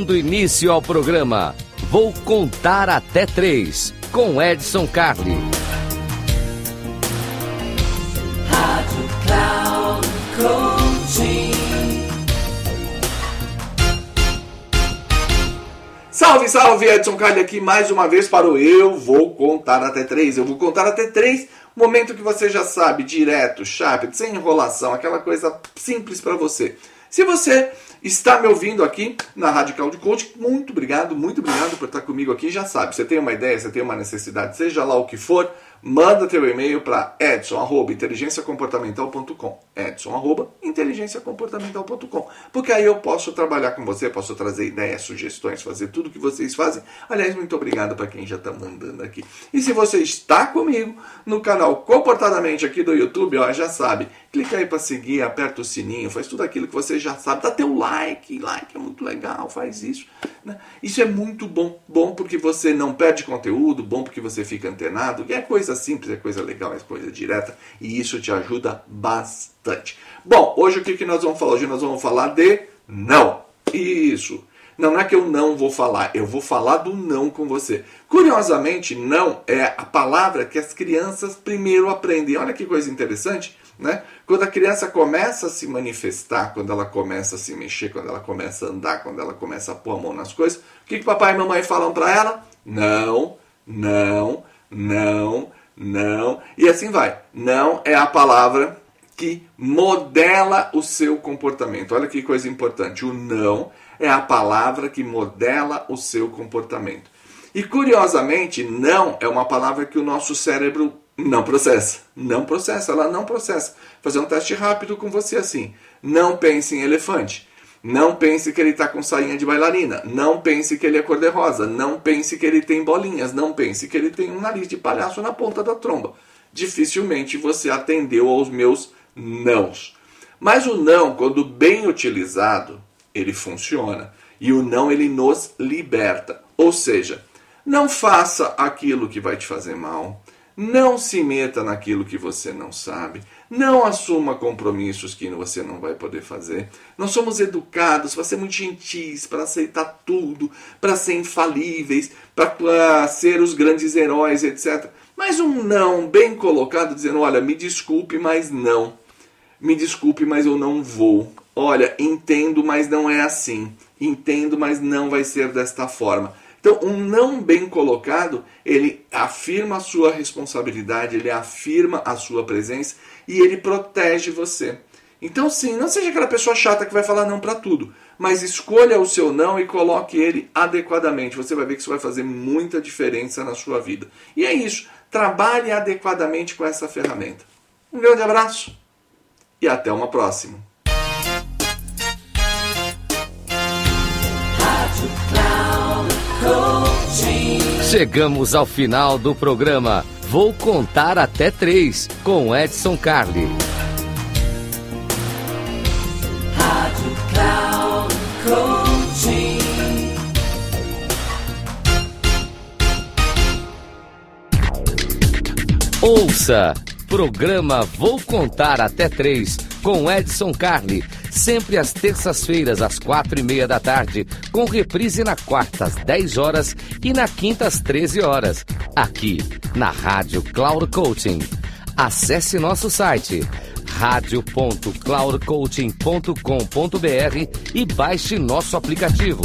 Dando início ao programa, vou contar até três com Edson Carli. Salve, salve, Edson Carli aqui mais uma vez para o Eu Vou Contar Até Três. Eu vou contar até três, momento que você já sabe, direto, chato, sem enrolação, aquela coisa simples para você. Se você está me ouvindo aqui na Radical de Coach, muito obrigado, muito obrigado por estar comigo aqui. Já sabe, você tem uma ideia, você tem uma necessidade, seja lá o que for, manda teu e-mail para edson@inteligenciacomportamental.com. edson@inteligenciacomportamental.com. Porque aí eu posso trabalhar com você, posso trazer ideias, sugestões, fazer tudo o que vocês fazem. Aliás, muito obrigado para quem já está mandando aqui. E se você está comigo no canal Comportadamente aqui do YouTube, ó, já sabe, clica aí para seguir, aperta o sininho, faz tudo aquilo que você já sabe, dá teu like, like é muito legal, faz isso. Né? Isso é muito bom, bom porque você não perde conteúdo, bom porque você fica antenado, e é coisa simples, é coisa legal, é coisa direta, e isso te ajuda bastante. Bom, hoje o que, que nós vamos falar? Hoje nós vamos falar de não. Isso. Não, não é que eu não vou falar, eu vou falar do não com você. Curiosamente, não é a palavra que as crianças primeiro aprendem. Olha que coisa interessante, né? Quando a criança começa a se manifestar, quando ela começa a se mexer, quando ela começa a andar, quando ela começa a pôr a mão nas coisas, o que, que papai e mamãe falam para ela? Não, não, não, não. E assim vai. Não é a palavra que modela o seu comportamento. Olha que coisa importante. O não é a palavra que modela o seu comportamento. E curiosamente, não é uma palavra que o nosso cérebro não processa. Não processa, ela não processa. Fazer um teste rápido com você assim. Não pense em elefante. Não pense que ele está com sainha de bailarina. Não pense que ele é cor-de-rosa. Não pense que ele tem bolinhas. Não pense que ele tem um nariz de palhaço na ponta da tromba. Dificilmente você atendeu aos meus nãos. Mas o não, quando bem utilizado, ele funciona. E o não, ele nos liberta. Ou seja, não faça aquilo que vai te fazer mal. Não se meta naquilo que você não sabe. Não assuma compromissos que você não vai poder fazer. Nós somos educados para ser muito gentis, para aceitar tudo, para ser infalíveis, para ser os grandes heróis, etc. Mas um não bem colocado, dizendo: olha, me desculpe, mas não. Me desculpe, mas eu não vou. Olha, entendo, mas não é assim. Entendo, mas não vai ser desta forma. Então, um não bem colocado, ele afirma a sua responsabilidade, ele afirma a sua presença e ele protege você. Então, sim, não seja aquela pessoa chata que vai falar não para tudo, mas escolha o seu não e coloque ele adequadamente. Você vai ver que isso vai fazer muita diferença na sua vida. E é isso. Trabalhe adequadamente com essa ferramenta. Um grande abraço e até uma próxima. Chegamos ao final do programa. Vou contar até três com Edson Carli. Ouça! Programa Vou Contar Até Três com Edson Carli, sempre às terças-feiras, às quatro e meia da tarde, com reprise na quarta, às 10 horas e na quinta, às 13 horas, aqui na Rádio Cloud Coaching. Acesse nosso site radio.cloudcoaching.com.br e baixe nosso aplicativo.